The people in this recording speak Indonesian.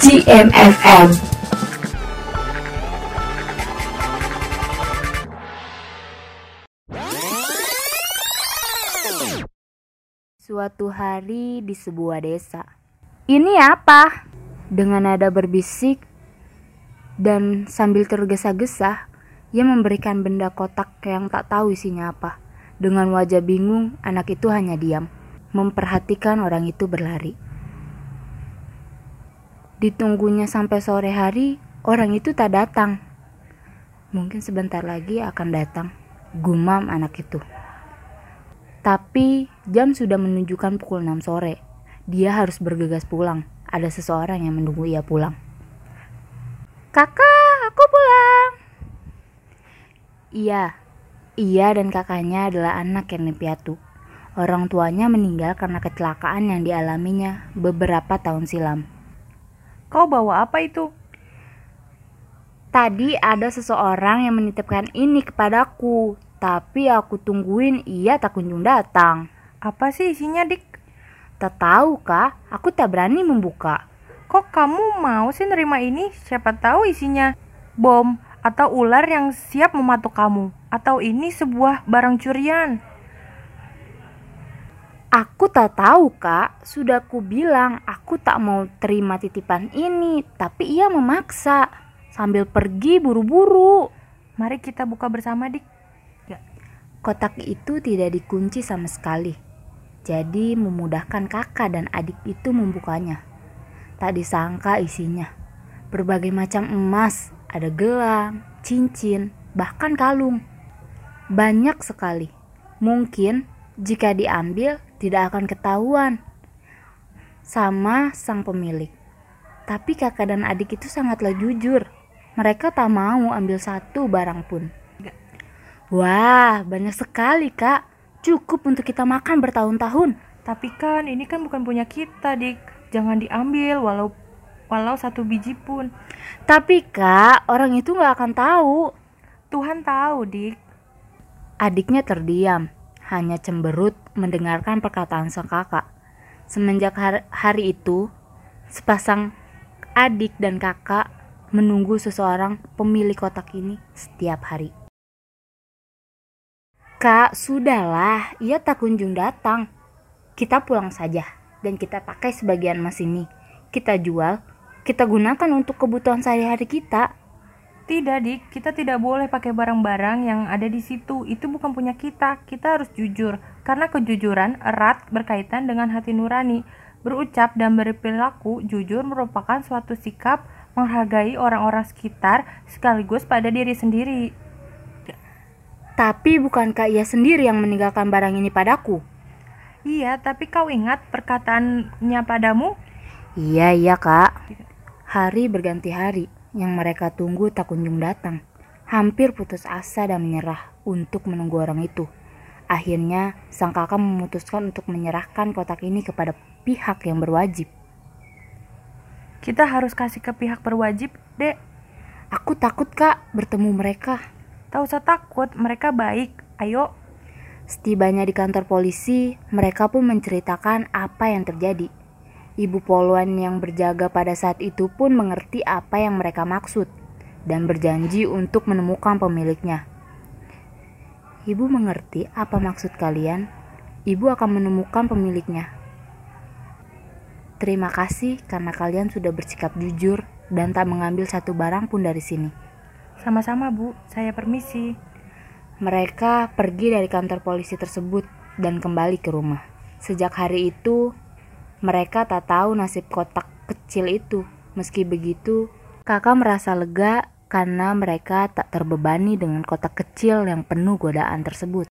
GMFM. Suatu hari di sebuah desa. Ini apa? Dengan nada berbisik dan sambil tergesa-gesa, ia memberikan benda kotak yang tak tahu isinya apa. Dengan wajah bingung, anak itu hanya diam, memperhatikan orang itu berlari. Ditunggunya sampai sore hari, orang itu tak datang. Mungkin sebentar lagi akan datang, gumam anak itu. Tapi jam sudah menunjukkan pukul 6 sore. Dia harus bergegas pulang. Ada seseorang yang menunggu ia pulang. Kakak, aku pulang. Iya, ia dan kakaknya adalah anak yang piatu. Orang tuanya meninggal karena kecelakaan yang dialaminya beberapa tahun silam. Kau bawa apa itu? Tadi ada seseorang yang menitipkan ini kepadaku, tapi aku tungguin ia tak kunjung datang. Apa sih isinya, Dik? Tak tahu kak, aku tak berani membuka. Kok kamu mau sih nerima ini? Siapa tahu isinya bom atau ular yang siap mematuk kamu. Atau ini sebuah barang curian. Aku tak tahu kak, sudah ku bilang aku tak mau terima titipan ini, tapi ia memaksa sambil pergi buru-buru. Mari kita buka bersama, Dik. Kotak itu tidak dikunci sama sekali. Jadi memudahkan kakak dan adik itu membukanya. Tak disangka isinya. Berbagai macam emas, ada gelang, cincin, bahkan kalung. Banyak sekali. Mungkin jika diambil tidak akan ketahuan sama sang pemilik. Tapi kakak dan adik itu sangatlah jujur. Mereka tak mau ambil satu barang pun. Wah, banyak sekali kak. Cukup untuk kita makan bertahun-tahun. Tapi kan ini kan bukan punya kita, Dik. Jangan diambil walau walau satu biji pun. Tapi kak, orang itu nggak akan tahu. Tuhan tahu, Dik. Adiknya terdiam, hanya cemberut mendengarkan perkataan sang kakak. Semenjak hari, itu, sepasang adik dan kakak menunggu seseorang pemilik kotak ini setiap hari. Kak, sudahlah, ia tak kunjung datang. Kita pulang saja dan kita pakai sebagian emas ini. Kita jual, kita gunakan untuk kebutuhan sehari-hari kita. Tidak, Dik. Kita tidak boleh pakai barang-barang yang ada di situ. Itu bukan punya kita. Kita harus jujur. Karena kejujuran erat berkaitan dengan hati nurani. Berucap dan berperilaku jujur merupakan suatu sikap menghargai orang-orang sekitar sekaligus pada diri sendiri. Tapi bukankah ia sendiri yang meninggalkan barang ini padaku? Iya, tapi kau ingat perkataannya padamu? Iya, iya kak. Hari berganti hari, yang mereka tunggu tak kunjung datang. Hampir putus asa dan menyerah untuk menunggu orang itu. Akhirnya, sang kakak memutuskan untuk menyerahkan kotak ini kepada pihak yang berwajib. Kita harus kasih ke pihak berwajib, dek. Aku takut kak bertemu mereka. Tak usah takut, mereka baik. Ayo. Setibanya di kantor polisi, mereka pun menceritakan apa yang terjadi. Ibu poluan yang berjaga pada saat itu pun mengerti apa yang mereka maksud dan berjanji untuk menemukan pemiliknya. Ibu mengerti apa maksud kalian. Ibu akan menemukan pemiliknya. Terima kasih karena kalian sudah bersikap jujur dan tak mengambil satu barang pun dari sini. Sama-sama, Bu. Saya permisi. Mereka pergi dari kantor polisi tersebut dan kembali ke rumah. Sejak hari itu, mereka tak tahu nasib kotak kecil itu. Meski begitu, kakak merasa lega karena mereka tak terbebani dengan kotak kecil yang penuh godaan tersebut.